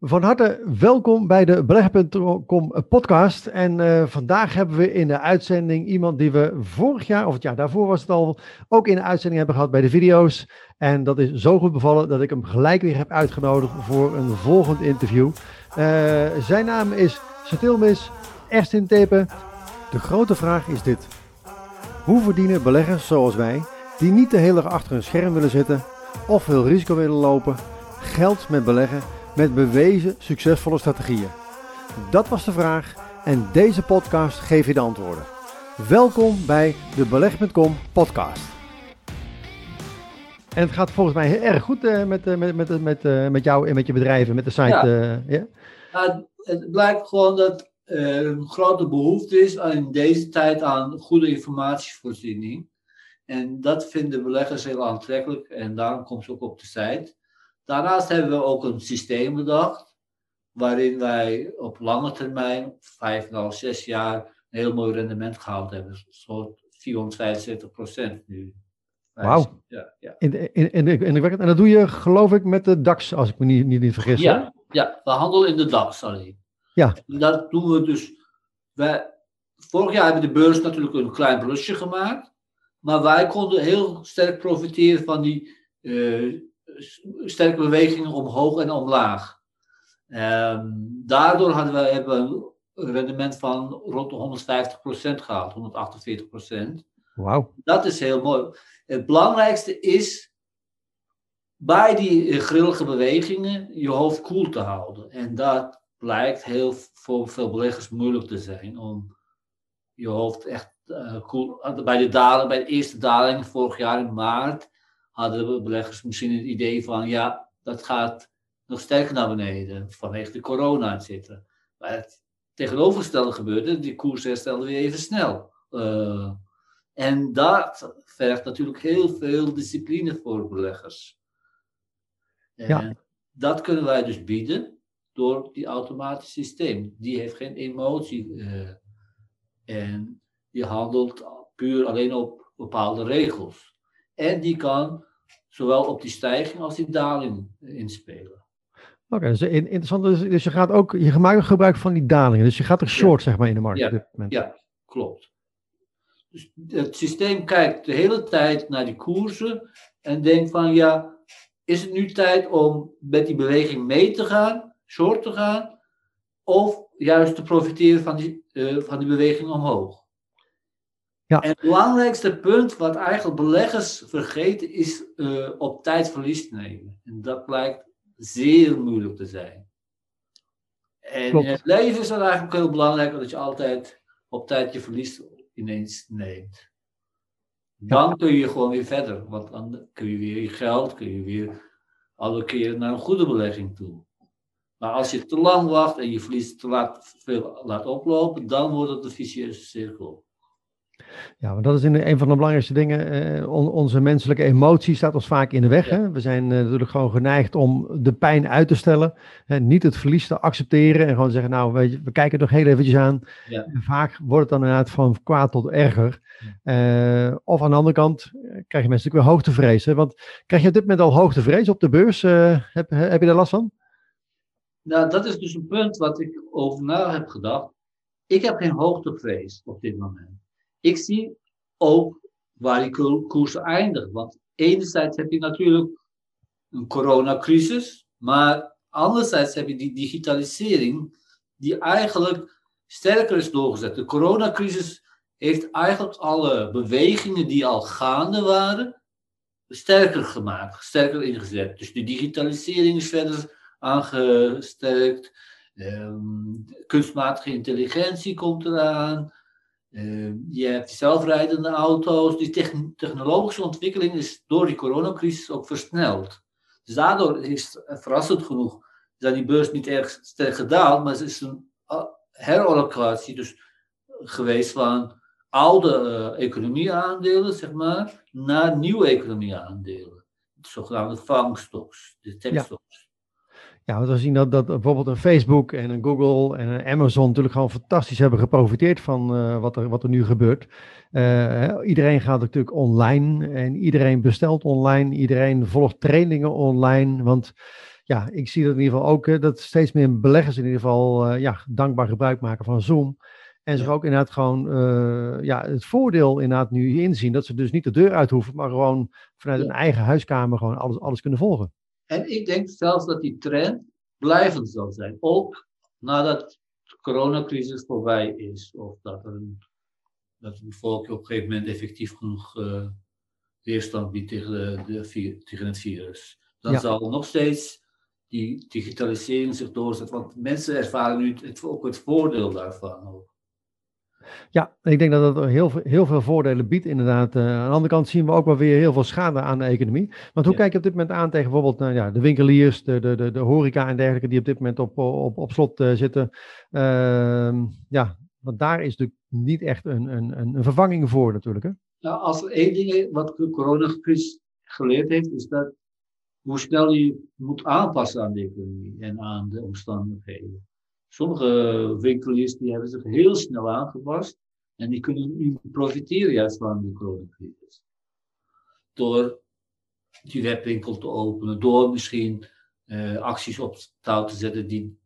Van harte welkom bij de Belegger.com podcast. En uh, vandaag hebben we in de uitzending iemand die we vorig jaar, of het jaar daarvoor was het al, ook in de uitzending hebben gehad bij de video's. En dat is zo goed bevallen dat ik hem gelijk weer heb uitgenodigd voor een volgend interview. Uh, zijn naam is Satilmis Erstin Tepe. De grote vraag is dit. Hoe verdienen beleggers zoals wij, die niet de hele dag achter een scherm willen zitten of veel risico willen lopen, geld met beleggen met bewezen succesvolle strategieën? Dat was de vraag en deze podcast geeft je de antwoorden. Welkom bij de Beleg.com podcast. En het gaat volgens mij heel erg goed uh, met, uh, met, met, met, uh, met jou en met je bedrijven, met de site. Ja. ja? het blijkt gewoon dat er een grote behoefte is in deze tijd aan goede informatievoorziening. En dat vinden beleggers heel aantrekkelijk en daarom komt ze ook op de site. Daarnaast hebben we ook een systeem bedacht, waarin wij op lange termijn, vijf, nou, zes jaar, een heel mooi rendement gehaald hebben. Zo'n 475 procent nu. Wauw. Ja, ja. In, in, in, en dat doe je, geloof ik, met de DAX, als ik me niet, niet, niet vergis. Ja, ja, we handelen in de DAX alleen. Ja. En dat doen we dus. Wij, vorig jaar hebben de beurs natuurlijk een klein plusje gemaakt. Maar wij konden heel sterk profiteren van die uh, sterke bewegingen omhoog en omlaag. Um, daardoor hadden we, hebben we een rendement van rond de 150% gehaald, 148%. Wauw. Dat is heel mooi. Het belangrijkste is bij die grillige bewegingen je hoofd koel te houden. En dat blijkt heel voor veel beleggers moeilijk te zijn om je hoofd echt uh, koel. Bij de daling, bij de eerste daling vorig jaar in maart hadden beleggers misschien het idee van ja, dat gaat nog sterker naar beneden vanwege de corona, et cetera. Maar het tegenovergestelde gebeurde, die koers herstelde weer even snel. Uh, en dat vergt natuurlijk heel veel discipline voor beleggers. En ja. dat kunnen wij dus bieden door die automatisch systeem. Die heeft geen emotie uh, en die handelt puur alleen op bepaalde regels. En die kan zowel op die stijging als die daling inspelen. Oké, okay, dus interessant. Dus, dus, je gaat ook, je maakt gebruik van die dalingen. Dus je gaat er short, zeg maar, in de markt ja, op dit moment. Ja, klopt. Dus het systeem kijkt de hele tijd naar die koersen en denkt van ja, is het nu tijd om met die beweging mee te gaan, short te gaan, of juist te profiteren van die, uh, van die beweging omhoog? Ja. En het belangrijkste punt wat eigenlijk beleggers vergeten is uh, op tijd verlies te nemen. En dat blijkt zeer moeilijk te zijn. En Klopt. in het leven is het eigenlijk heel belangrijk dat je altijd op tijd je verlies ineens neemt. Dan ja. kun je gewoon weer verder, want dan kun je weer je geld, kun je weer alle keren naar een goede belegging toe. Maar als je te lang wacht en je verlies te laat, veel laat oplopen, dan wordt het een vicieuze cirkel. Ja, want dat is een van de belangrijkste dingen. Eh, on, onze menselijke emotie staat ons vaak in de weg. Hè? We zijn uh, natuurlijk gewoon geneigd om de pijn uit te stellen. Hè? Niet het verlies te accepteren en gewoon zeggen, nou, weet je, we kijken het nog heel eventjes aan. Ja. En vaak wordt het dan inderdaad van kwaad tot erger. Uh, of aan de andere kant krijg je mensen natuurlijk weer hoogtevrees. Hè? Want krijg je op dit moment al hoogtevrees op de beurs? heb, heb je daar last van? Nou, dat is dus een punt wat ik over na heb gedacht. Ik heb geen hoogtevrees op dit moment ik zie ook waar die koers eindigt. Want enerzijds heb je natuurlijk een coronacrisis, maar anderzijds heb je die digitalisering die eigenlijk sterker is doorgezet. De coronacrisis heeft eigenlijk alle bewegingen die al gaande waren, sterker gemaakt, sterker ingezet. Dus de digitalisering is verder aangesterkt. Um, kunstmatige intelligentie komt eraan. Uh, je hebt zelfrijdende auto's. Die technologische ontwikkeling is door die coronacrisis ook versneld. Dus daardoor is verrassend genoeg dat die beurs niet erg sterk gedaald, maar het is een uh, herallocatie dus geweest van oude uh, economieaandelen, zeg maar, naar nieuwe economieaandelen. De zogenaamde vangstocks, de techstocks. Ja, want we zien dat, dat bijvoorbeeld een Facebook en een Google en een Amazon natuurlijk gewoon fantastisch hebben geprofiteerd van uh, wat, er, wat er nu gebeurt. Uh, iedereen gaat natuurlijk online en iedereen bestelt online, iedereen volgt trainingen online. Want ja, ik zie dat in ieder geval ook, dat steeds meer beleggers in ieder geval ja, dankbaar gebruik maken van Zoom. En zich ook inderdaad gewoon ja, het voordeel inderdaad nu inzien dat ze dus niet de deur uit hoeven, maar gewoon vanuit hun eigen huiskamer gewoon alles, alles kunnen volgen. En ik denk zelfs dat die trend blijvend zal zijn. Ook nadat de coronacrisis voorbij is. Of dat, er een, dat het volk op een gegeven moment effectief genoeg uh, weerstand biedt tegen, de, de, tegen het virus. Dan zal nog steeds die digitalisering zich doorzetten. Want mensen ervaren nu het, ook het voordeel daarvan. Ook. Ja, ik denk dat dat heel, heel veel voordelen biedt inderdaad. Uh, aan de andere kant zien we ook wel weer heel veel schade aan de economie. Want hoe kijk je op dit moment aan tegen bijvoorbeeld nou, ja, de winkeliers, de, de, de, de horeca en dergelijke die op dit moment op, op, op slot uh, zitten? Uh, ja, want daar is natuurlijk niet echt een, een, een vervanging voor natuurlijk. Hè? Nou, als er één ding wat de coronacrisis geleerd heeft, is dat hoe snel je moet aanpassen aan de economie en aan de omstandigheden. Sommige winkeliers die hebben zich heel snel aangepast en die kunnen nu profiteren juist van de coronacrisis. Door die webwinkel te openen, door misschien uh, acties op touw te zetten die,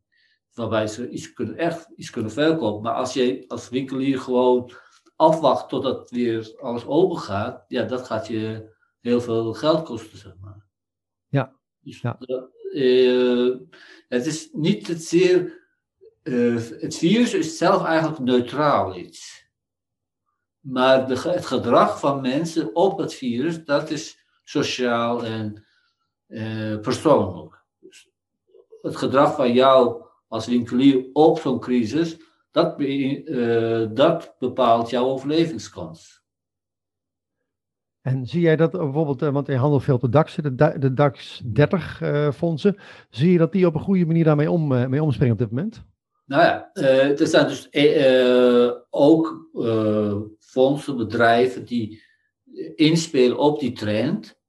waarbij ze iets kunnen, echt iets kunnen verkopen. Maar als je als winkelier gewoon afwacht totdat weer alles open gaat, ja, dat gaat je heel veel geld kosten, zeg maar. Ja. Dus ja. Uh, het is niet het zeer uh, het virus is zelf eigenlijk neutraal iets. Maar het gedrag van mensen op het virus, dat is sociaal en uh, persoonlijk. Dus het gedrag van jou als winkelier op zo'n crisis, dat, uh, dat bepaalt jouw overlevingskans. En zie jij dat bijvoorbeeld, want je handelt veel de DAX, de, de DAX 30 uh, fondsen, zie je dat die op een goede manier daarmee om, mee omspringen op dit moment? Nou ja, uh, er zijn dus uh, ook uh, fondsen, bedrijven die inspelen op die trend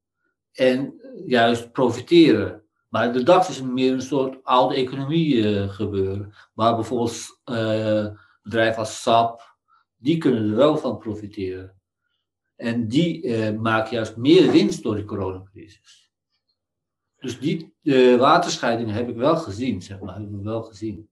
en juist profiteren. Maar de DAX is meer een soort oude economie gebeuren. Maar bijvoorbeeld bedrijven als SAP, die kunnen er wel van profiteren. En die maken juist meer winst door de coronacrisis. Dus die waterscheiding heb ik wel gezien, zeg maar, hebben we wel gezien.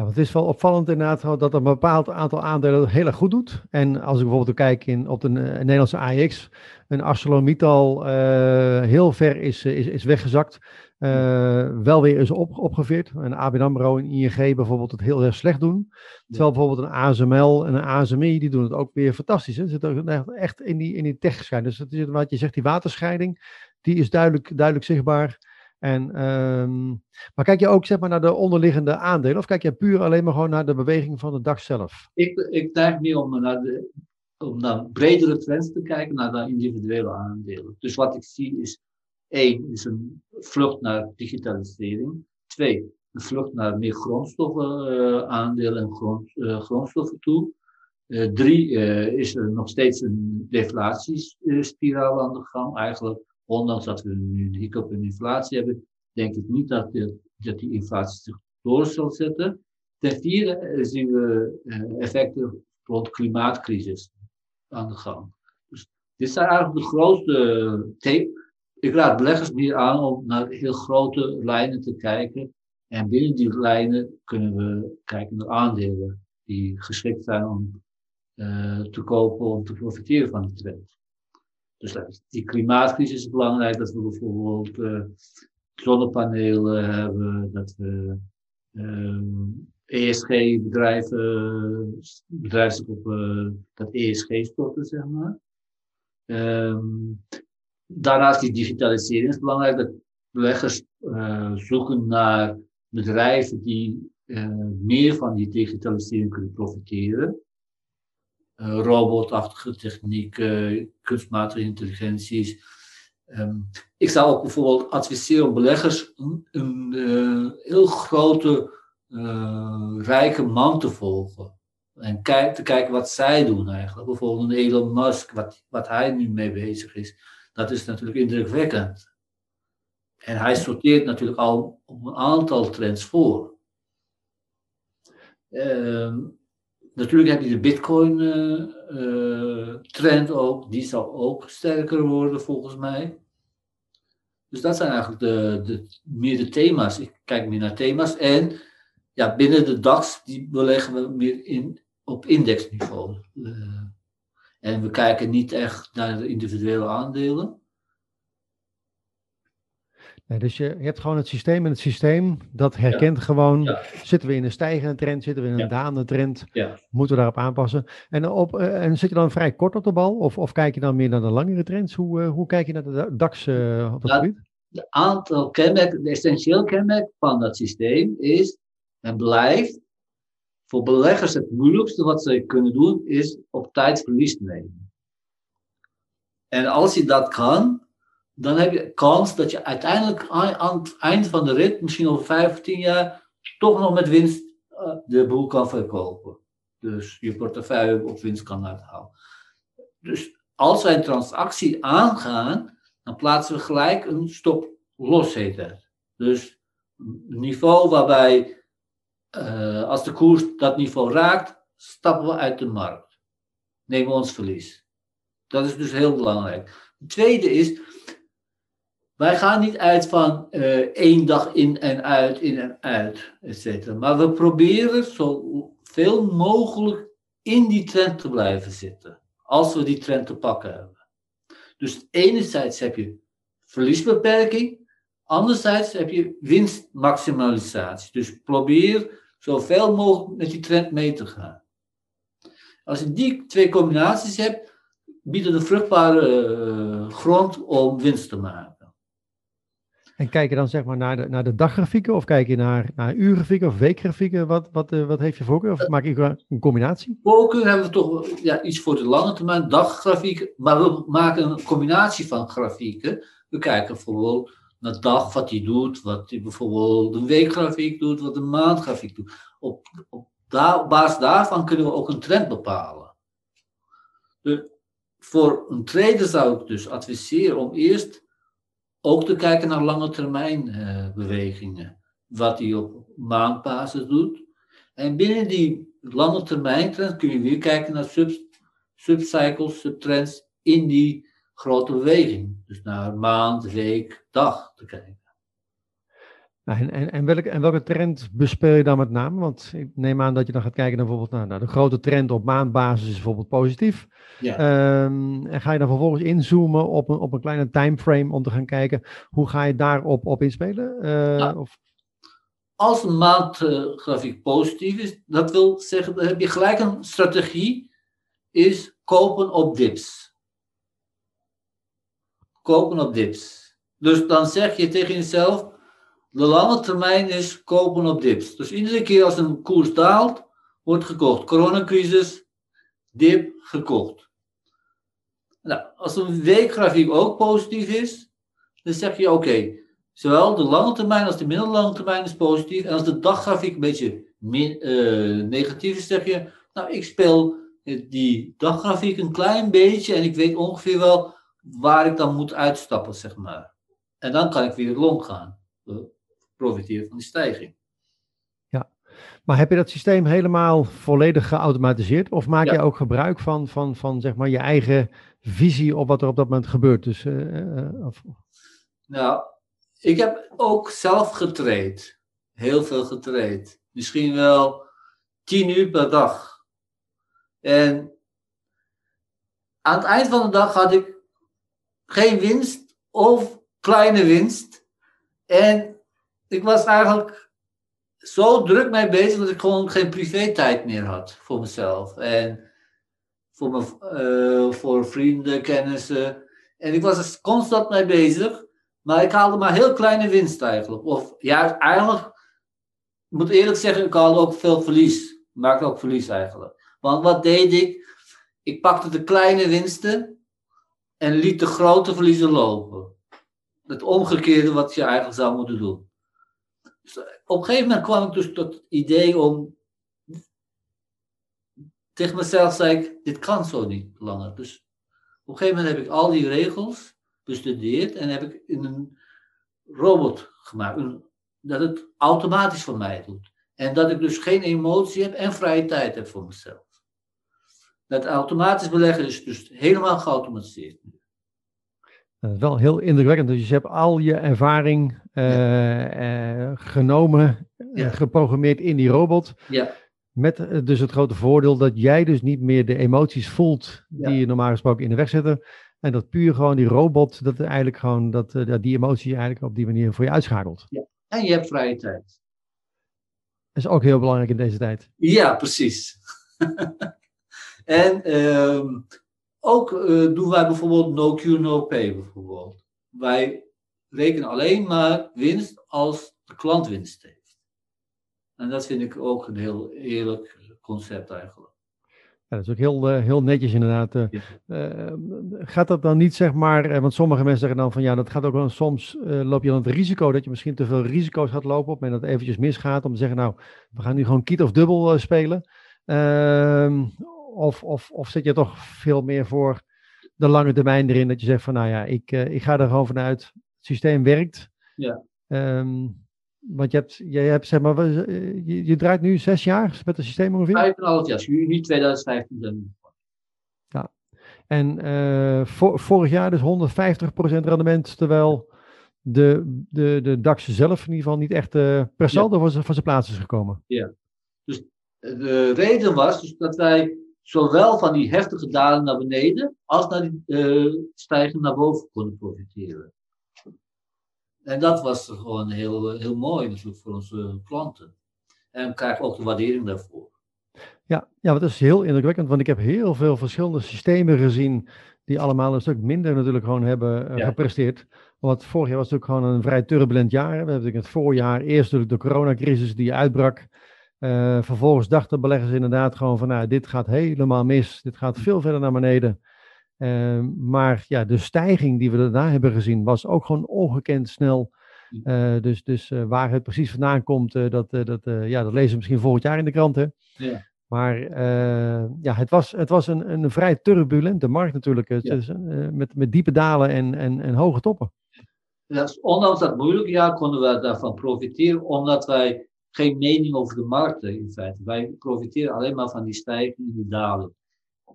Ja, want het is wel opvallend inderdaad dat een bepaald aantal aandelen heel erg goed doet. En als ik bijvoorbeeld kijk in, op de uh, Nederlandse AX, een ArcelorMittal uh, heel ver is, is, is weggezakt. Uh, wel weer is op, opgeveerd. Een ABN AMRO en ING bijvoorbeeld het heel erg slecht doen. Terwijl bijvoorbeeld een ASML en een ASMI, die doen het ook weer fantastisch. Ze zitten echt in die, in die techscheiding. Dus is wat je zegt, die waterscheiding, die is duidelijk, duidelijk zichtbaar. En, um, maar kijk je ook zeg maar, naar de onderliggende aandelen of kijk je puur alleen maar gewoon naar de beweging van de DAX zelf? Ik, ik neig meer om naar, de, om naar bredere trends te kijken, naar de individuele aandelen. Dus wat ik zie is, één, is een vlucht naar digitalisering. Twee, een vlucht naar meer grondstoffen uh, aandelen en grond, uh, grondstoffen toe. Uh, drie, is er nog steeds een deflatiespiraal aan de gang. Eigenlijk ondanks dat we nu een hiccup in inflatie hebben, denk ik niet dat, dat die inflatie zich door zal zetten. Ten vierde eh, zien we uh, effecten rond klimaatcrisis aan de gang. Dus dit zijn eigenlijk de grootste. Ik raad beleggers meer aan om naar heel grote lijnen te kijken. En binnen die lijnen kunnen we kijken naar aandelen die geschikt zijn om uh, te kopen, om te profiteren van die trend. Dus die klimaatcrisis is belangrijk, dat we bijvoorbeeld uh, zonnepanelen hebben, dat we uh, ehm, ESG-bedrijven, bedrijven op dat ESG storten, zeg maar. Um, daarnaast is digitalisering is belangrijk, dat beleggers uh, zoeken naar bedrijven die meer van die digitalisering kunnen profiteren. Eh, robotachtige technieken, kunstmatige intelligenties. Um, ik zou ook bijvoorbeeld adviseren om beleggers een, een uh, heel grote, rijke man te volgen. En te kijken wat zij doen eigenlijk. Bijvoorbeeld een Elon Musk, wat, wat hij nu mee bezig is. Dat is natuurlijk indrukwekkend. En hij sorteert natuurlijk al een aantal trends voor. Um, Natuurlijk heb je de Bitcoin-trend eh, eh, ook, die zal ook sterker worden volgens mij. Dus dat zijn eigenlijk de, meer de thema's. Ik kijk meer naar thema's. En ja, binnen de DAX, die beleggen we meer in, op indexniveau. Uh, en we kijken niet echt naar de individuele aandelen. Nee, dus je, je, hebt gewoon het systeem en het systeem dat herkent gewoon, zitten we in een stijgende trend, zitten we in een ja. dalende trend, moeten we daarop aanpassen. En, op, uh, en zit je dan vrij kort op de bal of, of kijk je dan meer naar de langere trends? Hoe, uh, hoe kijk je naar de DAX uh, op dat gebied? De aantal kenmerken, de essentieel kenmerk van dat systeem is en blijft voor beleggers het moeilijkste wat ze kunnen doen, is op tijd verlies nemen. En als je dat kan, dan heb je kans dat je uiteindelijk aan het eind van de rit, misschien over vijf of tien jaar, toch nog met winst uh, de boel kan verkopen. Dus je portefeuille op winst kan uithalen. Dus als wij een transactie aangaan, dan plaatsen we gelijk een stop los, heet. Dus een niveau waarbij uh, als de koers dat niveau raakt, stappen we uit de markt. Nemen we ons verlies. Dat is dus heel belangrijk. Het tweede is, wij gaan niet uit van uh, één dag in en uit, in en uit, etc. Maar we proberen zoveel mogelijk in die trend te blijven zitten. Als we die trend te pakken hebben. Dus enerzijds heb je verliesbeperking, anderzijds heb je winstmaximalisatie. Dus probeer zoveel mogelijk met die trend mee te gaan. Als je die twee combinaties hebt, biedt het een vruchtbare uh, grond om winst te maken. En kijk je dan zeg maar naar de, naar de daggrafieken of kijk je naar, naar uurgrafieken of weekgrafieken? Wat, wat, uh, wat heeft je voorkeur? Of maak je een combinatie? Voorkeur hebben we toch ja, iets voor de lange termijn, daggrafieken, maar we maken een combinatie van grafieken. We kijken bijvoorbeeld naar dag wat hij doet, wat hij bijvoorbeeld een weekgrafiek doet, wat een maandgrafiek doet. Op, op, daar, basis daarvan kunnen we ook een trend bepalen. Dus voor een trader zou ik dus adviseren om eerst ook te kijken naar lange termijn uh, bewegingen. Wat hij op maandbasis doet. En binnen die lange termijn trend kun je weer kijken naar sub, subcycles, subtrends in die grote beweging. Dus naar maand, week, dag te kijken. Nou, en, en, en, welke, en welke trend bespeel je dan met name? Want ik neem aan dat je dan gaat kijken naar bijvoorbeeld nou, de grote trend op maandbasis is bijvoorbeeld positief. Ja. Um, en ga je dan vervolgens inzoomen op een, op een kleine timeframe om te gaan kijken hoe ga je daarop op inspelen? Uh, ja. of... Als een maandgrafiek positief is, dat wil zeggen, dan heb je gelijk een strategie, is kopen op dips kopen op dips. Dus dan zeg je tegen jezelf, de lange termijn is kopen op dips. Dus iedere keer als een koers daalt, wordt gekocht. Coronacrisis, dip, gekocht. Nou, als een weekgrafiek ook positief is, dan zeg je oké, zowel de lange termijn als de middellange termijn is positief. En als de daggrafiek een beetje uh, negatief is, zeg je, nou ik speel die daggrafiek een klein beetje en ik weet ongeveer wel waar ik dan moet uitstappen, zeg maar. En dan kan ik weer long gaan. Profiteren van die stijging. Ja, maar heb je dat systeem helemaal volledig geautomatiseerd? Of maak je ook gebruik van, van, van zeg maar, je eigen visie op wat er op dat moment gebeurt? Dus, uh, of... Nou, ik heb ook zelf getraind. Heel veel getraind. Misschien wel tien uur per dag. En aan het eind van de dag had ik geen winst of kleine winst. En ik was eigenlijk zo druk mee bezig dat ik gewoon geen privé-tijd meer had voor mezelf. En voor, mijn, uh, voor vrienden, kennissen. En ik was er constant mee bezig. Maar ik haalde maar heel kleine winst eigenlijk. Of ja, eigenlijk, ik moet eerlijk zeggen, ik haalde ook veel verlies. Ik maakte ook verlies eigenlijk. Want wat deed ik? Ik pakte de kleine winsten en liet de grote verliezen lopen. Het omgekeerde wat je eigenlijk zou moeten doen. Dus eh, op een gegeven moment kwam ik dus tot het idee om. Tegen mezelf zei ik: dit kan zo niet langer. Dus op een gegeven moment heb ik al die regels bestudeerd en heb ik in een robot gemaakt. Dat het automatisch voor mij doet. En dat ik dus geen emotie heb en vrije tijd heb voor mezelf. Dat automatisch beleggen is dus helemaal geautomatiseerd. Dat is wel heel indrukwekkend. Dus je hebt al je ervaring uh, genomen, ja. geprogrammeerd in die robot. Ja. Met dus het grote voordeel dat jij dus niet meer de emoties voelt die je normaal gesproken in de weg zitten. En dat puur gewoon die robot, dat eigenlijk gewoon dat, dat die emotie eigenlijk op die manier voor je uitschakelt. Ja. En je hebt vrije tijd. Dat is ook heel belangrijk in deze tijd. Ja, precies. en um, ook uh, doen wij bijvoorbeeld no Q, no pay bijvoorbeeld. Wij rekenen alleen maar winst als de klant winst heeft. En dat vind ik ook een heel eerlijk concept eigenlijk. Ja, dat is ook heel, uh, heel netjes inderdaad. Uh, uh, gaat dat dan niet, zeg maar, want sommige mensen zeggen dan van ja, dat gaat ook wel soms, loop je dan het risico dat je misschien te veel risico's gaat lopen op en dat het eventjes misgaat om te zeggen nou, we gaan nu gewoon kiet of dubbel spelen. Ehm, of, of, of zit je toch veel meer voor de lange termijn erin dat je zegt van nou ja, ik, ik ga er gewoon vanuit, het systeem werkt. Ja. Um, want je hebt, je hebt zeg maar, je, je, draait nu zes jaar met het systeem ongeveer? Vijf en half jaar, juni 2015. Ja, en uh, voor, vorig jaar dus 150% rendement, terwijl de, de, de DAX zelf in ieder geval niet echt uh, per saldo ja. van zijn plaats is gekomen. Ja, dus de reden was dus dat wij zowel van die heftige dalen naar beneden, als naar die uh, stijgen naar boven konden profiteren. En dat was gewoon heel, heel mooi natuurlijk voor onze klanten. En we krijgen ook de waardering daarvoor. Ja, ja, dat is heel indrukwekkend, want ik heb heel veel verschillende systemen gezien die allemaal een stuk minder natuurlijk gewoon hebben uh, gepresteerd. Want vorig jaar was natuurlijk gewoon een vrij turbulent jaar. We hebben natuurlijk het voorjaar eerst natuurlijk de coronacrisis die uitbrak. Uh, vervolgens dachten beleggers inderdaad gewoon van, nou, dit gaat helemaal mis. Dit gaat veel verder naar beneden. Uh, maar ja, de stijging die we daarna hebben gezien was ook gewoon ongekend snel. Uh, dus dus uh, waar het precies vandaan komt, dat, dat, ja, dat lezen we misschien volgend jaar in de kranten. Ja. Maar ja, het was, het was een, een vrij turbulente markt natuurlijk. Ja. Dus, met, met diepe dalen en, en, en hoge toppen. Ja, ondanks dat moeilijke jaar konden we daarvan profiteren, omdat wij geen mening over de markten in feite. Wij profiteren alleen maar van die stijgingen en die dalen.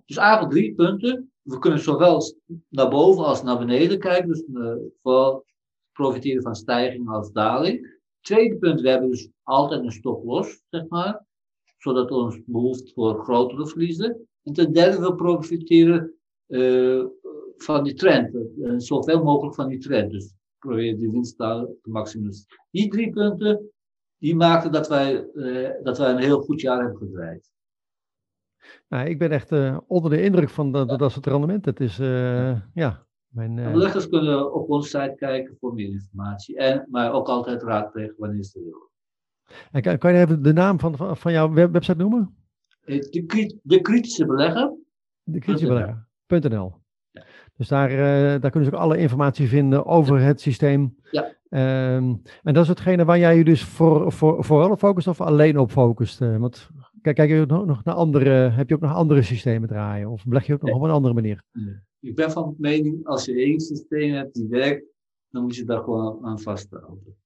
Dus eigenlijk drie punten we kunnen zowel naar boven als naar beneden kijken. Dus uh, vooral profiteren van stijging als daling. Tweede punt, we hebben dus altijd een stop los, zeg maar. Zodat ons behoeft voor grotere verliezen. En ten derde, we profiteren uh, van die trend. Uh, zoveel mogelijk van die trend. Dus proberen die winst te maximum. Die drie punten, die maakten dat wij, dat wij een heel goed jaar hebben gedraaid. Nou, ik ben echt uh, onder de indruk van dat, dat, dat soort rendement. Het is, uh, ja. Mijn, uh... Beleggers kunnen op onze site kijken voor meer informatie. En, maar ook altijd raadplegen wanneer ze willen. En kan, kan je even de naam van, van, van jouw web, website noemen? De, de kritische belegger. De kritische belegger.nl. Dus daar, daar kunnen ze ook alle informatie vinden over het systeem. Ja. Um, en dat is hetgene waar jij je dus voor, voor, vooral op focust of alleen op focust? want Kijk, kijk je ook nog naar andere, heb je ook nog andere systemen draaien? Of beleg je ook nog op een andere manier? Nee. Ik ben van mening, als je één systeem hebt die werkt, dan moet je daar gewoon aan vasthouden.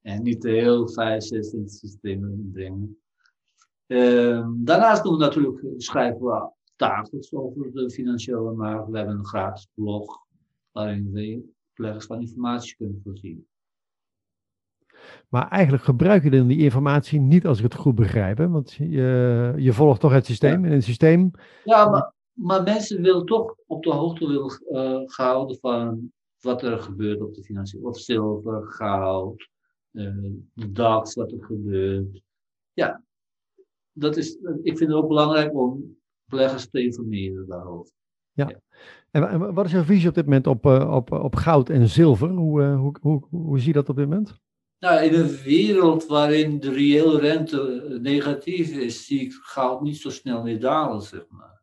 En niet heel vijf, zes systemen brengen. Uh, daarnaast doen we natuurlijk, schrijven we tafels over de financiële markt. We hebben een gratis blog waarin we beleggers van informatie kunnen voorzien. Maar eigenlijk gebruik je dan die informatie niet als ik het goed begrijp. Hè? Want je, je volgt toch het systeem. Ja. En het systeem. Ja, maar, maar mensen willen toch op de hoogte willen, uh, gehouden van wat er gebeurt op de financiën. Of zilver, goud, uh, de DAX, wat er gebeurt. Ja, dat is, ik vind het ook belangrijk om beleggers te informeren daarover. Ja. ja. En wat is jouw visie op dit moment op, uh, op, op goud en zilver? Hoe, hoe, hoe, hoe zie je dat op dit moment? Nou, in een wereld waarin de reële rente negatief is, zie ik goud niet zo snel meer dalen, zeg maar.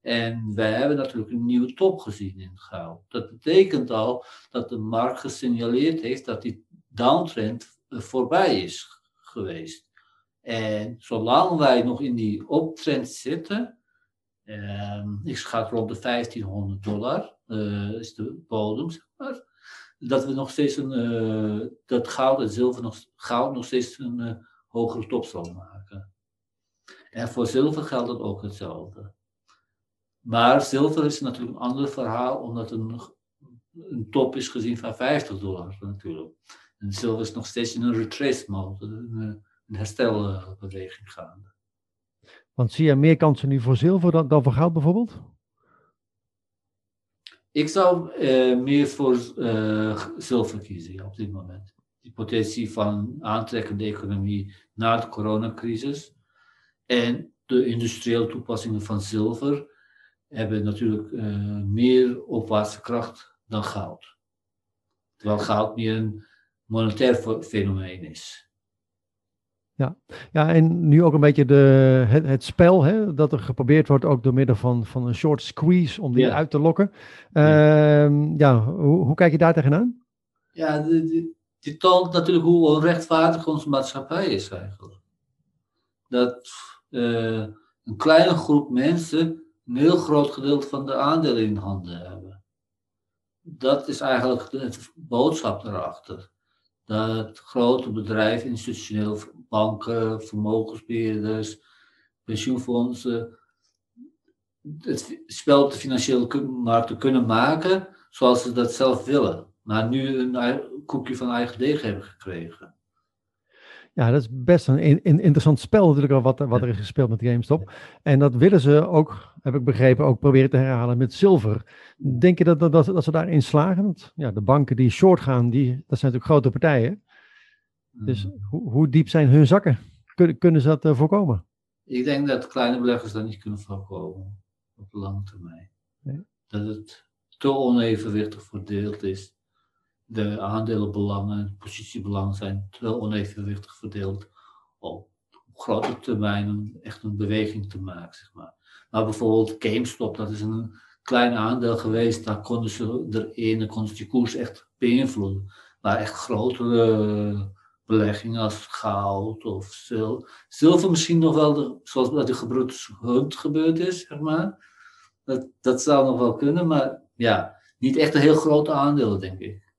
En wij hebben natuurlijk een nieuwe top gezien in goud. Dat betekent al dat de markt gesignaleerd heeft dat die downtrend voorbij is geweest. En zolang wij nog in die optrend zitten, eh, ik schat rond de 1500 dollar, uh, is de bodem, dat we nog steeds een, uh, dat goud en zilver nog, goud nog steeds een uh, hogere top zal maken. En voor zilver geldt het ook hetzelfde. Maar zilver is natuurlijk een ander verhaal, omdat een een top is gezien van 50 dollar natuurlijk. En zilver is nog steeds in een retrace mode, een herstelbeweging gaande. Want zie je meer kansen nu voor zilver dan, dan voor goud bijvoorbeeld? Ik zou uh, meer voor uh, zilver kiezen op dit moment. Die potentie van aantrekkende economie na de coronacrisis en de industriële toepassingen van zilver hebben natuurlijk uh, meer opwaartse kracht dan goud. Terwijl goud meer een monetair fenomeen is. Ja. ja, en nu ook een beetje de, het, het spel, hè, dat er geprobeerd wordt ook door middel van, van een short squeeze om die uit te lokken. ja, ehm, ja hoe, hoe, kijk je daar tegenaan? Ja, die, die, toont natuurlijk hoe onrechtvaardig onze maatschappij is eigenlijk. Dat uh, een kleine groep mensen een heel groot gedeelte van de aandelen in handen hebben. Dat is eigenlijk de boodschap erachter. Dat grote bedrijven, institutioneel banken, vermogensbeheerders, pensioenfondsen, het spel op de financiële markten kunnen maken zoals ze dat zelf willen. Maar nu een koekje van eigen deeg hebben gekregen. Ja, dat is best een interessant spel natuurlijk wat, wat er is gespeeld met GameStop. En dat willen ze ook, heb ik begrepen, ook proberen te herhalen met zilver. Denk je dat, dat, dat, dat ze daarin slagen? Want ja, de banken die short gaan, die, dat zijn natuurlijk grote partijen. Dus mm. hoe, hoe diep zijn hun zakken? Kunnen, kunnen ze dat uh, voorkomen? Ik denk dat kleine beleggers dat niet kunnen voorkomen op lange termijn. Nee. Dat het te onevenwichtig verdeeld is de aandelenbelangen en positiebelangen zijn te onevenwichtig verdeeld op grote termijn echt een beweging te maken. Zeg maar. maar bijvoorbeeld GameStop, dat is een klein aandeel geweest, daar konden ze erin, konden ze die koers echt beïnvloeden. Maar echt grotere beleggingen als goud of zilver. Zilver misschien nog wel, zoals bij de gebroeders Hunt gebeurd is, zeg maar. Dat, dat zou nog wel kunnen, maar ja, niet echt een heel grote aandelen, denk ik.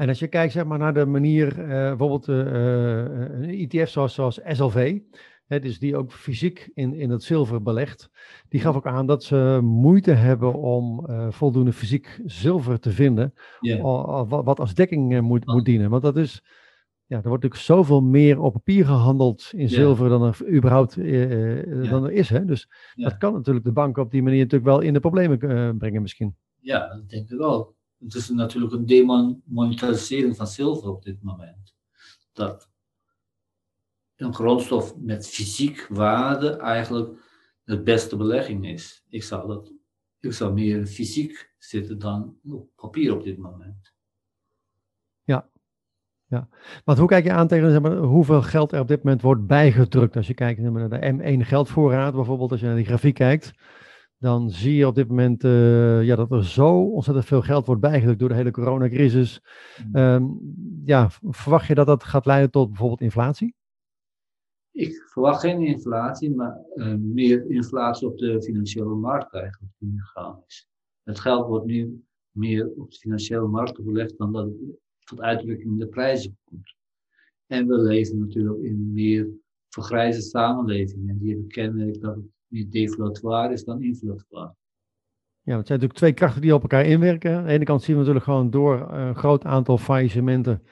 En als je kijkt zeg maar, naar de manier, uh, bijvoorbeeld uh, een ETF zoals, zoals SLV, hè, dus die ook fysiek in, in het zilver belegt, die gaf ook aan dat ze moeite hebben om voldoende fysiek zilver te vinden, wat als dekking moet, moet dienen. Want dat is, ja, er wordt natuurlijk zoveel meer op papier gehandeld in zilver dan er überhaupt dan er is. Hè? Dus dat kan natuurlijk de bank op die manier natuurlijk wel in de problemen brengen misschien. Ja, dat denk ik wel het is natuurlijk een demonetarisering van zilver op dit moment. Dat een grondstof met fysiek waarde eigenlijk de beste belegging is. Ik zou, dat, ik zou meer fysiek zitten dan op papier op dit moment. Ja, ja. Want hoe kijk je aan tegen zeg maar, hoeveel geld er op dit moment wordt bijgedrukt? Als je kijkt naar de M1 geldvoorraad bijvoorbeeld, als je naar die grafiek kijkt dan zie je op dit moment uh, ja, dat er zo ontzettend veel geld wordt bijgedrukt door de hele coronacrisis. Um, ja, verwacht je dat dat gaat leiden tot bijvoorbeeld inflatie? Ik verwacht geen inflatie, maar uh, meer inflatie op de financiële markt eigenlijk die gegaan is. Het geld wordt nu meer op de financiële markt belegd dan dat het tot uitdrukking in de prijzen komt. En we leven natuurlijk in een meer vergrijzende samenleving. En die hebben kenmerk dat het meer deflatoire is dan inflatoire. Ja, het zijn natuurlijk twee krachten die op elkaar inwerken. Aan de ene kant zien we natuurlijk gewoon door een groot aantal faillissementen.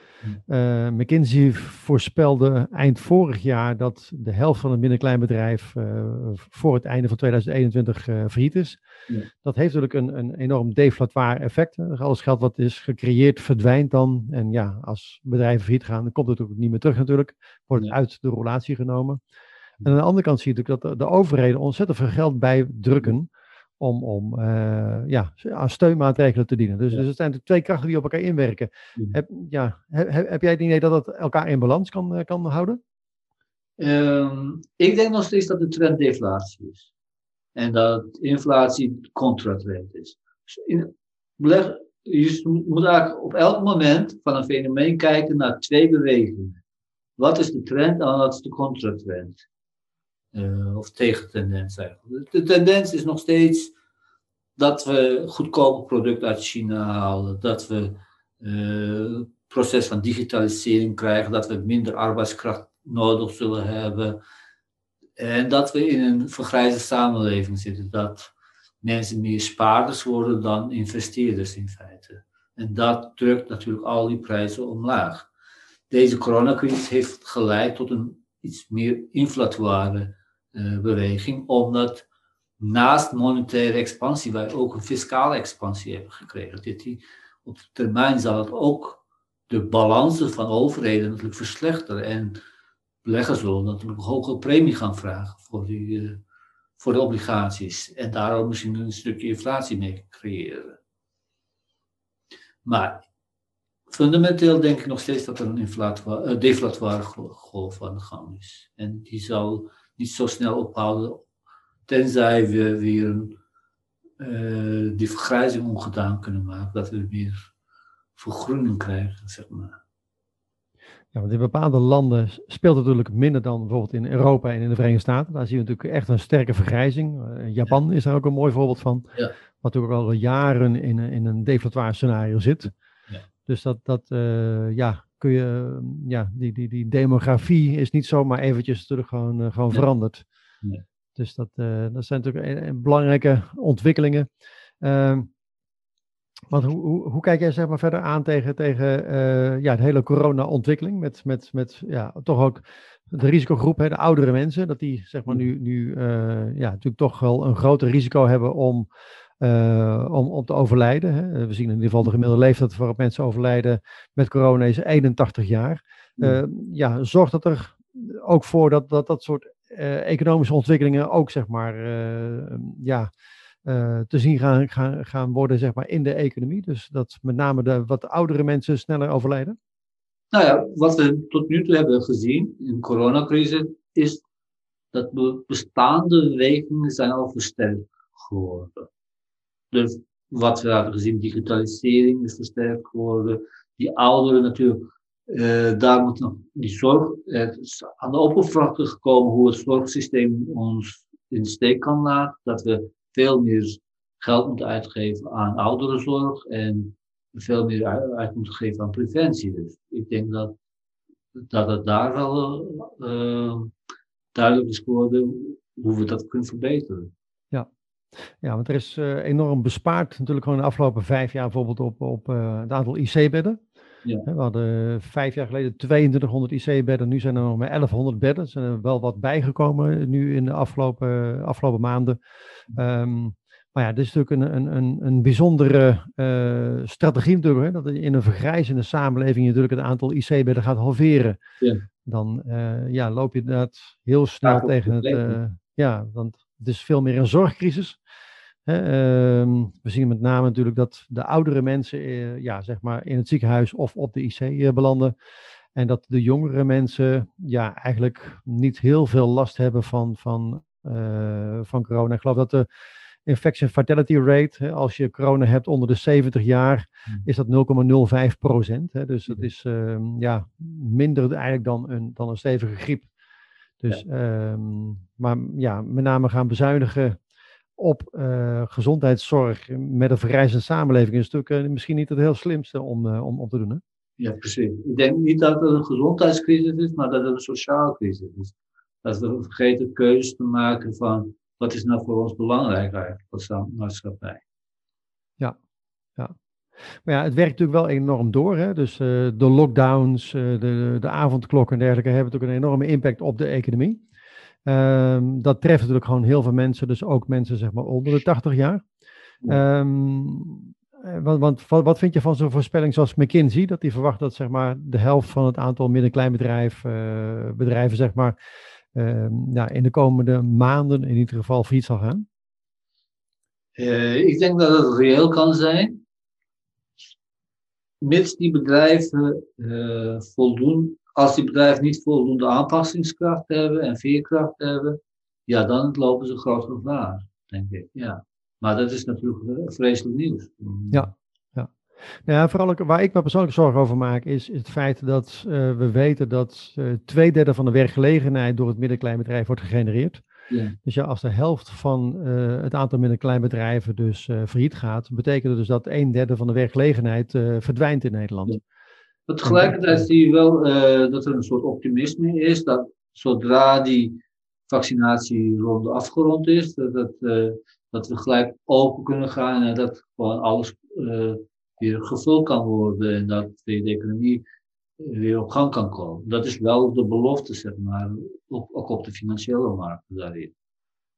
Uh, McKinsey voorspelde eind vorig jaar dat de helft van het binnenkleinbedrijf uh, voor het einde van 2021 uh, failliet is. Ja. Dat heeft natuurlijk een, een enorm deflatoire effect. Alles geld wat is gecreëerd verdwijnt dan. En ja, als bedrijven failliet gaan, dan komt het ook niet meer terug natuurlijk. Wordt ja. uit de relatie genomen. En aan de andere kant zie je natuurlijk dat de, overheden ontzettend veel geld bijdrukken om, om uh, ja, aan steunmaatregelen te dienen. Dus, dus het zijn twee krachten die op elkaar inwerken. Heb, ja, heb, heb jij het idee dat dat elkaar in balans kan, uh, kan houden? Um, ik denk nog steeds dat de trend deflatie is. En dat inflatie contratrend is. Dus in, beleg, je moet eigenlijk op elk moment van een fenomeen kijken naar twee bewegingen. Wat is de trend en wat is de contratrend? Uh, of tegentendens eigenlijk. De tendens is nog steeds dat we goedkope producten uit China halen, dat we uh, proces van digitalisering krijgen, dat we minder arbeidskracht nodig zullen hebben en dat we in een vergrijzde samenleving zitten. Dat mensen meer spaarders worden dan investeerders in feite. En dat drukt natuurlijk al die prijzen omlaag. Deze coronacrisis heeft geleid tot een iets meer inflatoire beweging, omdat naast monetaire expansie wij ook een fiscale expansie hebben gekregen. Dit, die, op termijn zal het ook de balansen van overheden natuurlijk verslechteren en beleggers zullen natuurlijk een hogere premie gaan vragen voor, die, uh, voor de obligaties en daarom misschien een stukje inflatie mee creëren. Maar fundamenteel denk ik nog steeds dat er een deflatoire golf aan de gang is. En die zal niet zo snel ophouden, tenzij we weer een, uh, die vergrijzing ongedaan kunnen maken, dat we meer vergroening krijgen, zeg maar. Ja, want in bepaalde landen speelt het natuurlijk minder dan bijvoorbeeld in Europa en in de Verenigde Staten. Daar zien we natuurlijk echt een sterke vergrijzing. Uh, Japan is daar ook een mooi voorbeeld van. Ja. Wat natuurlijk al jaren in, in een deflatoire scenario zit. Ja. Dus dat, dat uh, ja, kun je, ja, die, die, die demografie is niet zomaar eventjes natuurlijk gewoon, uh, gewoon veranderd. Nee. Dus dat, dat zijn natuurlijk belangrijke ontwikkelingen. Ehm, want hoe, hoe, hoe, kijk jij zeg maar verder aan tegen, tegen uh, ja, de hele corona-ontwikkeling? Met, met, met ja, toch ook de risicogroep, hè, de oudere mensen, dat die zeg maar nu, nu uh, ja, natuurlijk toch wel een groter risico hebben om, uh, om, om te overlijden. Hè. We zien in ieder geval de gemiddelde leeftijd waarop mensen overlijden met corona is 81 jaar. ja, zorgt dat er ook voor dat dat, dat soort economische ontwikkelingen ook zeg maar ja, uh, te zien gaan, gaan, gaan worden zeg maar, in de economie. Dus dat met name de wat oudere mensen sneller overlijden? Nou ja, wat we tot nu toe hebben gezien in de coronacrisis is dat bestaande bewegingen zijn al versterkt geworden. Dus wat we hebben gezien, digitalisering is versterkt geworden. Die ouderen natuurlijk, uh, daar moet nog die zorg, uh, aan de oppervlakte gekomen hoe het zorgsysteem ons in steek kan laten. Dat we veel meer geld moeten uitgeven aan ouderenzorg en veel meer uit moeten geven aan preventie. Dus ik denk dat, dat het daar wel uh, duidelijk is geworden hoe we dat kunnen verbeteren. Ja, want er is uh, enorm bespaard natuurlijk gewoon de afgelopen vijf jaar bijvoorbeeld op, op uh, het aantal IC-bedden. Ja. We hadden vijf jaar geleden 2200 IC-bedden, nu zijn er nog maar 1100 bedden. Er zijn er wel wat bijgekomen nu in de afgelopen, afgelopen maanden. Um, maar ja, dit is natuurlijk een, een, een, bijzondere uh, strategie natuurlijk, hè, dat in een vergrijzende samenleving je natuurlijk het aantal IC-bedden gaat halveren. Ja. Dan ja, loop je inderdaad heel snel tegen het, ja, want het is veel meer een zorgcrisis. Ehm, we zien met name natuurlijk dat de oudere mensen ja, zeg maar in het ziekenhuis of op de IC belanden. En dat de jongere mensen ja, eigenlijk niet heel veel last hebben van, van uh, van corona. Ik geloof dat de infection fatality rate, als je corona hebt onder de 70 jaar, hmm. is dat 0,05 procent. Dus dat is uh, ja, minder eigenlijk dan een, dan een stevige griep. Dus, ja. Um, maar ja, met name gaan bezuinigen op uh, gezondheidszorg met een vergrijzende samenleving is natuurlijk uh, misschien niet het heel slimste om, uh, om, om te doen. Hè? Ja, precies. Ik denk niet dat het een gezondheidscrisis is, maar dat het een sociale crisis is dat we vergeten keuzes te maken van wat is nou voor ons belangrijk eigenlijk als maatschappij. Ja, ja. Maar ja, het werkt natuurlijk wel enorm door. Hè? Dus uh, de lockdowns, uh, de, de avondklok en dergelijke hebben natuurlijk een enorme impact op de economie. Um, dat treft natuurlijk gewoon heel veel mensen, dus ook mensen zeg maar onder de 80 jaar. Ja. Um, want, want wat, vind je van zo'n voorspelling zoals McKinsey, dat die verwacht dat zeg maar, de helft van het aantal midden-kleinbedrijf, uh, bedrijven zeg maar, uh, in de komende maanden in ieder geval failliet zal gaan? Ik denk dat het reëel kan zijn. Mits die bedrijven uh, voldoen, als die bedrijven niet voldoende aanpassingskracht hebben en veerkracht hebben, ja, dan lopen ze groot gevaar, denk ik. Ja. Maar dat is natuurlijk vreselijk nieuws. Ja, nou ja, vooral waar ik me persoonlijk zorgen over maak, is, het feit dat uh, we weten dat uh, twee derde van de werkgelegenheid door het middenkleinbedrijf wordt gegenereerd. Ja. Dus ja, als de helft van uh, het aantal middenkleinbedrijven dus failliet gaat, betekent dat dus dat een derde van de werkgelegenheid verdwijnt in Nederland. Ja. Maar tegelijkertijd zie je wel dat er een soort optimisme is, dat zodra die vaccinatieronde afgerond is, dat, dat dat we gelijk open kunnen gaan en dat gewoon alles uh, weer gevuld kan worden en dat de economie weer op gang kan komen. Dat is wel de belofte, zeg maar, ook, ook op de financiële markt daarin.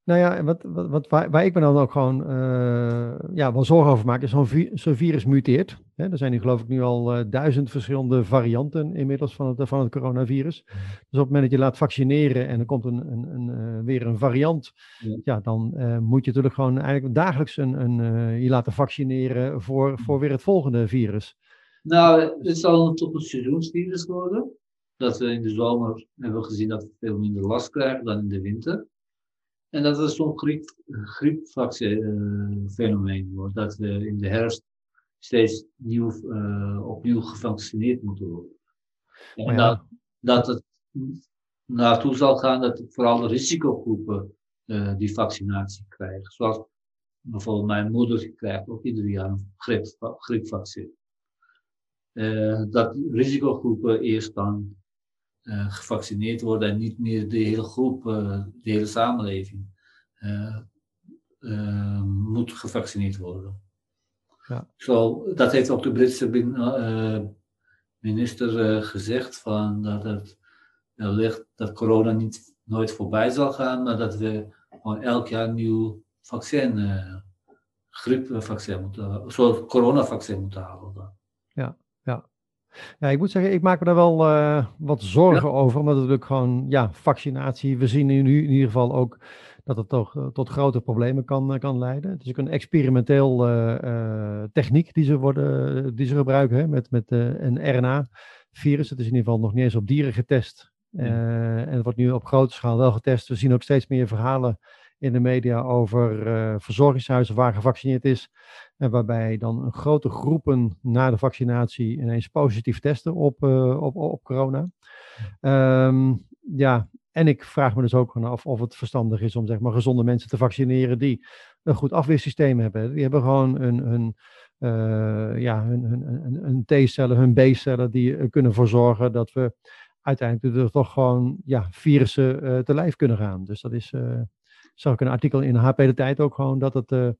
Nou ja, wat, wat, wat, waar, waar ik me dan ook gewoon uh, ja, wel zorgen over maak, is zo'n vi zo virus muteert. Hè, er zijn nu geloof ik nu al uh, duizend verschillende varianten inmiddels van het, van het coronavirus. Dus op het moment dat je laat vaccineren en er komt een, een, een uh, weer een variant, ja, ja dan moet je natuurlijk gewoon eigenlijk dagelijks een, een, je laten vaccineren voor, voor weer het volgende virus. Nou, het zal toch een seizoensvirus worden. Dat we in de zomer hebben gezien dat we veel minder last krijgen dan in de winter. En dat het zo'n griep, griepfenomeen wordt. Dat we in de herfst steeds nieuw, uh, opnieuw gevaccineerd moeten worden. En ja. dat, dat het naartoe zal gaan dat vooral de risicogroepen uh, die vaccinatie krijgen. Zoals bijvoorbeeld mijn moeder krijgt ook ieder jaar een griep, griepvaccin. Uh, dat risicogroepen eerst dan uh, gevaccineerd worden en niet meer de hele groep, uh, de hele samenleving moet gevaccineerd worden. Ja. Zo, dat heeft ook de Britse minister gezegd, van dat het wellicht dat corona niet nooit voorbij zal gaan, maar dat we gewoon elk jaar een nieuw vaccin, griepvaccin moeten, zo'n coronavaccin moeten halen. Ja, ja. Ja, ik moet zeggen, ik maak me daar wel uh, wat zorgen ja. over, omdat het natuurlijk gewoon, ja, vaccinatie, we zien nu in ieder geval ook dat het toch uh, tot grote problemen kan, uh, kan leiden. Het is ook een experimenteel techniek die ze, worden, die ze gebruiken, hè, met, met een RNA-virus. Het is in ieder geval nog niet eens op dieren getest. Ja. en het wordt nu op grote schaal wel getest. We zien ook steeds meer verhalen in de media over uh, verzorgingshuizen waar gevaccineerd is. En waarbij dan grote groepen na de vaccinatie ineens positief testen op, uh, op, op corona. Um, ja, en ik vraag me dus ook af of het verstandig is om zeg maar, gezonde mensen te vaccineren die een goed afweersysteem hebben. Die hebben gewoon een, een, uh, ja, hun, hun, hun, T-cellen, hun B-cellen die er kunnen voor zorgen dat we uiteindelijk toch gewoon ja, virussen uh, te lijf kunnen gaan. Dus dat is, zag ik een artikel in HP De Tijd ook gewoon, dat het uh,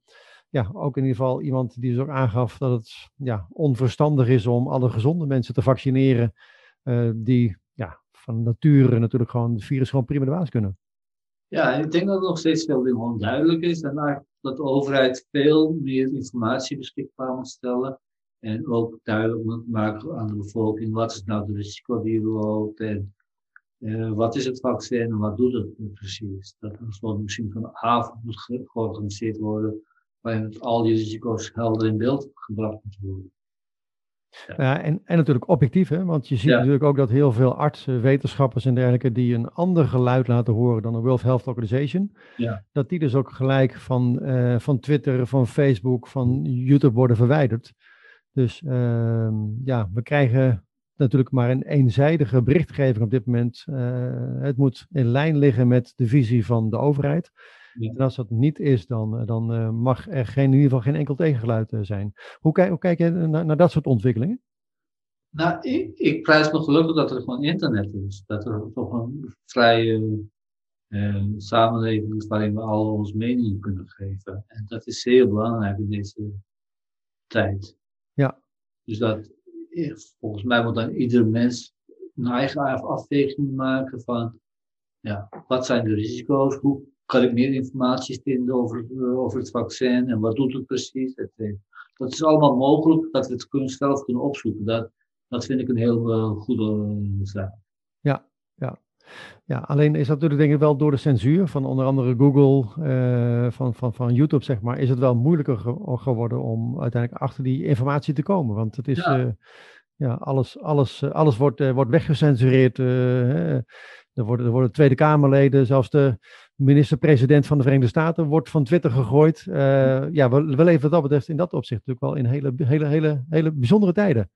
ja, ook in ieder geval iemand die dus ook aangaf dat het ja, onverstandig is om alle gezonde mensen te vaccineren, uh, die ja, van nature natuurlijk gewoon het virus gewoon prima de baas kunnen. Ja, ik denk dat het nog steeds veel meer gewoon duidelijk is en dat de overheid veel meer informatie beschikbaar moet stellen. En ook duidelijk moet maken aan de bevolking wat is nou de risico die er loopt uh, wat is het vaccin en wat doet het precies? Dat zal misschien van avond moet georganiseerd worden, waarin al die risico's helder in beeld gebracht moeten worden. Ja. ja, en, en natuurlijk objectief, hè? want je ziet ja. natuurlijk ook dat heel veel artsen, wetenschappers en dergelijke, die een ander geluid laten horen dan de World Health Organization, ja. dat die dus ook gelijk van, uh, van Twitter, van Facebook, van YouTube worden verwijderd. Dus uh, ja, we krijgen natuurlijk maar een eenzijdige berichtgeving op dit moment. Uh, het moet in lijn liggen met de visie van de overheid. Ja. En als dat niet is, dan, dan uh, mag er geen, in ieder geval geen enkel tegengeluid zijn. Hoe, kijk, hoe kijk je naar, naar, dat soort ontwikkelingen? Nou, ik, ik prijs me gelukkig dat er gewoon internet is. Dat er toch een vrije samenleving is waarin we al onze meningen kunnen geven. En dat is zeer belangrijk in deze tijd. Ja. Dus dat, volgens mij moet dan ieder mens een eigen afweging maken van, ja, wat zijn de risico's? Hoe kan ik meer informatie vinden over, over het vaccin en wat doet het precies? Dat is allemaal mogelijk dat we het kunnen, zelf kunnen opzoeken. Dat, dat vind ik een heel uh, goede zaak. Ja, ja. Ja, alleen is dat natuurlijk denk ik wel door de censuur van onder andere Google, uh, van, van, van YouTube zeg maar, is het wel moeilijker ge geworden om uiteindelijk achter die informatie te komen. Want het is, ja, uh, ja alles, alles, uh, alles wordt, wordt weggecensureerd. er, worden, er worden Tweede Kamerleden, zelfs de minister-president van de Verenigde Staten wordt van Twitter gegooid. ja, we, we leven wat dat betreft in dat opzicht natuurlijk wel in hele, hele, hele, hele bijzondere tijden.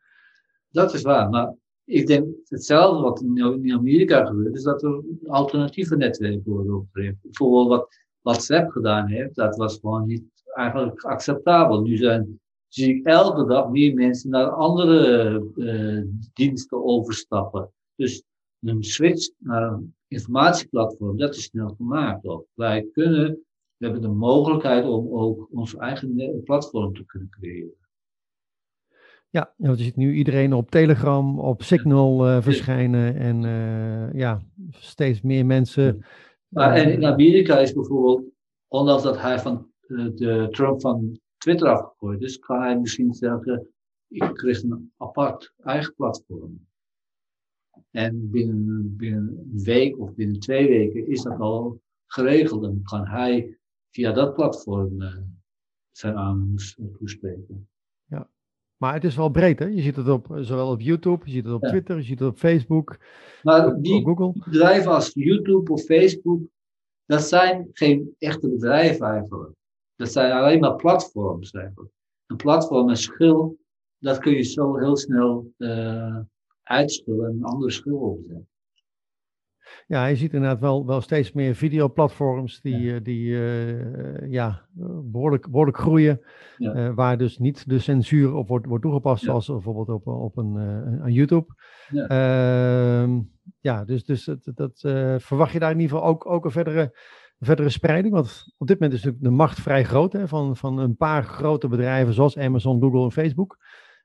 Dat is waar, maar ik denk hetzelfde wat in Amerika gebeurt, is dat er alternatieve netwerken worden opgericht. Bijvoorbeeld wat WhatsApp gedaan heeft, dat was gewoon niet eigenlijk acceptabel. Nu zijn, zie ik elke dag meer mensen naar andere uh, diensten overstappen. Dus een switch naar een informatieplatform, dat is snel gemaakt. Ook. Wij kunnen we hebben de mogelijkheid om ook ons eigen platform te kunnen creëren. Ja, want je ziet nu iedereen op Telegram, op Signal uh, verschijnen en uh, ja, steeds meer mensen. Maar en in Amerika is bijvoorbeeld, ondanks dat hij van de Trump van Twitter afgegooid is, kan hij misschien zeggen, ik kreeg een apart eigen platform. En binnen, binnen een week of binnen twee weken is dat al geregeld. Dan kan hij via dat platform zijn aanhangers toespreken. Maar het is wel breed, hè? Je ziet het op, zowel op YouTube, je ziet het op Twitter, je ziet het op Facebook, maar op, die Google. bedrijven als YouTube of Facebook, dat zijn geen echte bedrijven eigenlijk. Dat zijn alleen maar platforms eigenlijk. Een platform een schil, dat kun je zo heel snel uh, uitschillen en een andere schil opzetten. Ja, je ziet inderdaad wel, wel steeds meer videoplatforms die, ja. die uh, ja, behoorlijk, behoorlijk groeien. Ja. Uh, waar dus niet de censuur op wordt, wordt toegepast, ja. zoals bijvoorbeeld op, op een, uh, een YouTube. Ja, ehm, ja dus, dus dat, dat verwacht je daar in ieder geval ook, ook een verdere, verdere spreiding? Want op dit moment is natuurlijk de macht vrij groot hè, van, van een paar grote bedrijven zoals Amazon, Google en Facebook.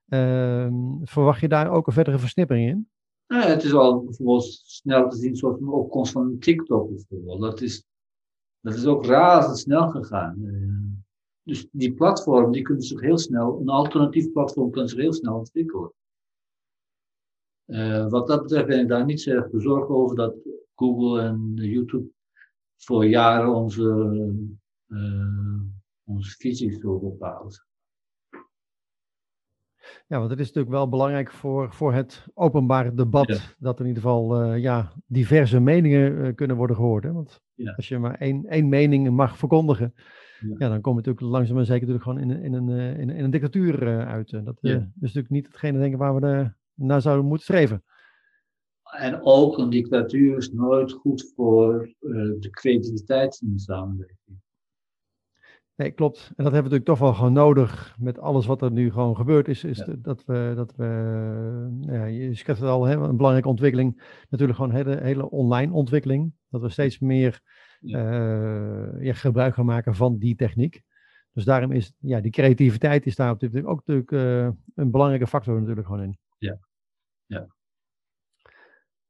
Ehm, verwacht je daar ook een verdere versnippering in? Nou ja, het is al bijvoorbeeld snel te zien zoals een opkomst van TikTok bijvoorbeeld. Dat is, dat is ook razendsnel gegaan. Uh, dus die platform, die kunnen zich heel snel, een alternatief platform kan zich heel snel ontwikkelen. Uh, wat dat betreft ben ik daar niet zo erg bezorgd over dat Google en YouTube voor jaren onze, uh, onze visies zullen bepalen. Ja, want het is natuurlijk wel belangrijk voor, voor het openbare debat ja. dat in ieder geval uh, ja, diverse meningen uh, kunnen worden gehoord. Hè? Want ja. als je maar één, één mening mag verkondigen, ja. ja dan kom je natuurlijk langzaam maar zeker natuurlijk gewoon in, in, een, uh, in, in een dictatuur uit. Dat is natuurlijk niet hetgene denken waar we naar zouden moeten streven. En ook een dictatuur is nooit goed voor de creativiteit in de samenleving. Nee, klopt. En dat hebben we natuurlijk toch wel gewoon nodig met alles wat er nu gewoon gebeurd is. Is ja. dat we, dat we ja, je schetst het al, hè, een belangrijke ontwikkeling. Natuurlijk gewoon hele, hele online ontwikkeling. Dat we steeds meer ja. Uh, ja, gebruik gaan maken van die techniek. Dus daarom is ja, die creativiteit is daar op dit moment ook natuurlijk uh, een belangrijke factor natuurlijk gewoon in. Ja, ja.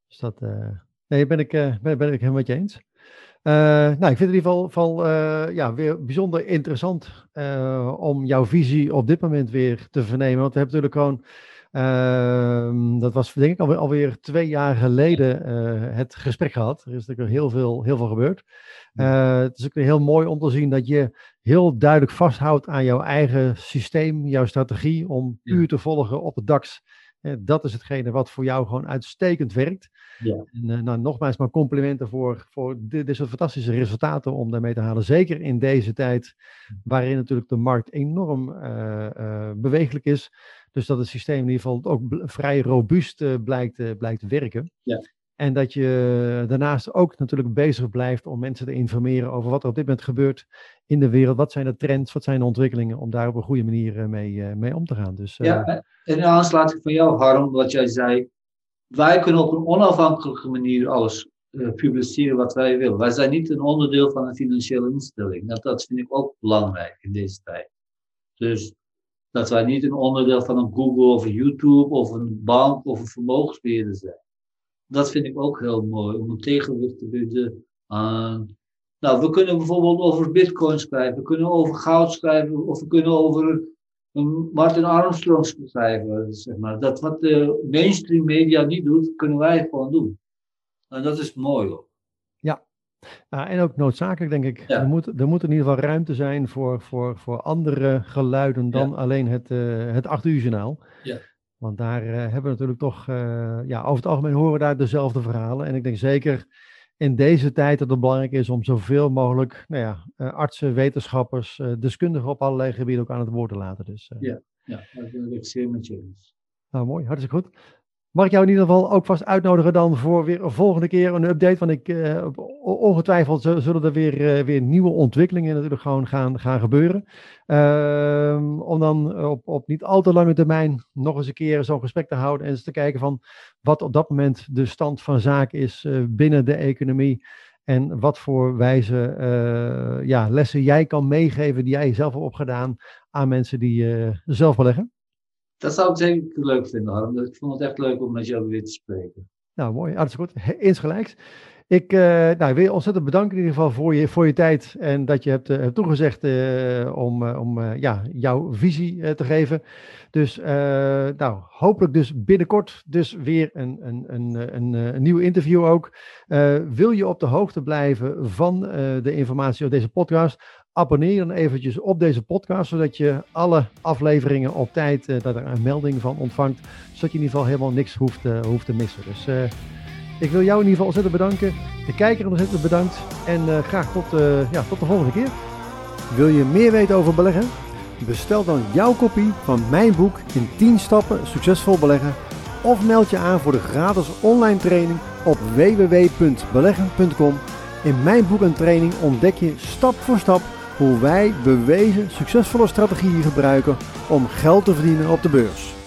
Dus dat, uh, nee, ben ik, ben, ben ik helemaal met je eens. Uh, nou, ik vind het in ieder geval, uh, ja, weer bijzonder interessant uh, om jouw visie op dit moment weer te vernemen. Want we hebben natuurlijk gewoon, ehm, dat was denk ik alweer, alweer twee jaar geleden het gesprek gehad. Er is natuurlijk heel veel, heel veel gebeurd. het is ook heel mooi om te zien dat je heel duidelijk vasthoudt aan jouw eigen systeem, jouw strategie om puur te volgen op het DAX. Dat is hetgene wat voor jou gewoon uitstekend werkt. Ja. En uh, nou, nogmaals maar complimenten voor, voor dit, dit soort fantastische resultaten om daarmee te halen. Zeker in deze tijd waarin natuurlijk de markt enorm uh, uh, bewegelijk is. Dus dat het systeem in ieder geval ook vrij robuust blijkt, blijkt te werken. Ja. En dat je daarnaast ook natuurlijk bezig blijft om mensen te informeren over wat er op dit moment gebeurt in de wereld. Wat zijn de trends, wat zijn de ontwikkelingen, om daar op een goede manier mee, mee om te gaan. Dus, ja, en in aansluiting van jou, Harm, wat jij zei, wij kunnen op een onafhankelijke manier alles uh, publiceren wat wij willen. Wij zijn niet een onderdeel van een financiële instelling. Dat, dat vind ik ook belangrijk in deze tijd. Dus dat wij niet een onderdeel van een Google of een YouTube of een bank of een vermogensbeheerder zijn. Dat vind ik ook heel mooi, om een tegenwicht te bieden aan. Nou, we kunnen bijvoorbeeld over bitcoin schrijven, we kunnen over goud schrijven, of we kunnen over Martin Armstrong schrijven, zeg maar. Dat wat de mainstream media niet doet, kunnen wij gewoon doen. En dat is mooi ook. Ja, uh, en ook noodzakelijk denk ik. Ja. Er, moet, er moet in ieder geval ruimte zijn voor, voor, voor andere geluiden dan ja. alleen het, uh, het 8 uur journaal. Ja. Want daar uh, hebben we natuurlijk toch, ja, over het algemeen horen we daar dezelfde verhalen. En ik denk zeker in deze tijd dat het belangrijk is om zoveel mogelijk nou ja, uh, artsen, wetenschappers, deskundigen op allerlei gebieden ook aan het woord te laten. Dus, ja, ja, dat ben ik zeer met je eens. Nou, mooi, hartstikke goed. Mag ik jou in ieder geval ook vast uitnodigen dan voor weer een volgende keer een update? Want ik, uh, ongetwijfeld zullen er weer, uh, weer nieuwe ontwikkelingen natuurlijk gewoon gaan, gaan gebeuren. Uh, om dan op, op niet al te lange termijn nog eens een keer zo'n gesprek te houden en eens te kijken van wat op dat moment de stand van zaken is binnen de economie. En wat voor wijze ja, lessen jij kan meegeven die jij zelf hebt opgedaan aan mensen die zelf beleggen? Dat zou ik zeker leuk vinden, Harm. Ik vond het echt leuk om met jou weer te spreken. Nou, mooi. Ah, dat is goed. Insgelijks. Ik uh, nou, wil je ontzettend bedanken in ieder geval voor je, voor je tijd en dat je hebt, uh, hebt toegezegd uh, om, om ja, jouw visie te geven. Dus nou, hopelijk dus binnenkort dus weer een, een, een, een, een nieuw interview ook. wil je op de hoogte blijven van de informatie op deze podcast? Abonneer dan eventjes op deze podcast, zodat je alle afleveringen op tijd, uh, dat er een melding van ontvangt, zodat je in ieder geval helemaal niks hoeft, uh, hoeft te missen. Dus uh, ik wil jou in ieder geval ontzettend bedanken, de kijker ontzettend bedankt en graag tot, ja, tot de volgende keer. Wil je meer weten over beleggen? Bestel dan jouw kopie van mijn boek in 10 stappen succesvol beleggen of meld je aan voor de gratis online training op www.beleggen.com. In mijn boek en training ontdek je stap voor stap hoe wij bewezen succesvolle strategieën gebruiken om geld te verdienen op de beurs.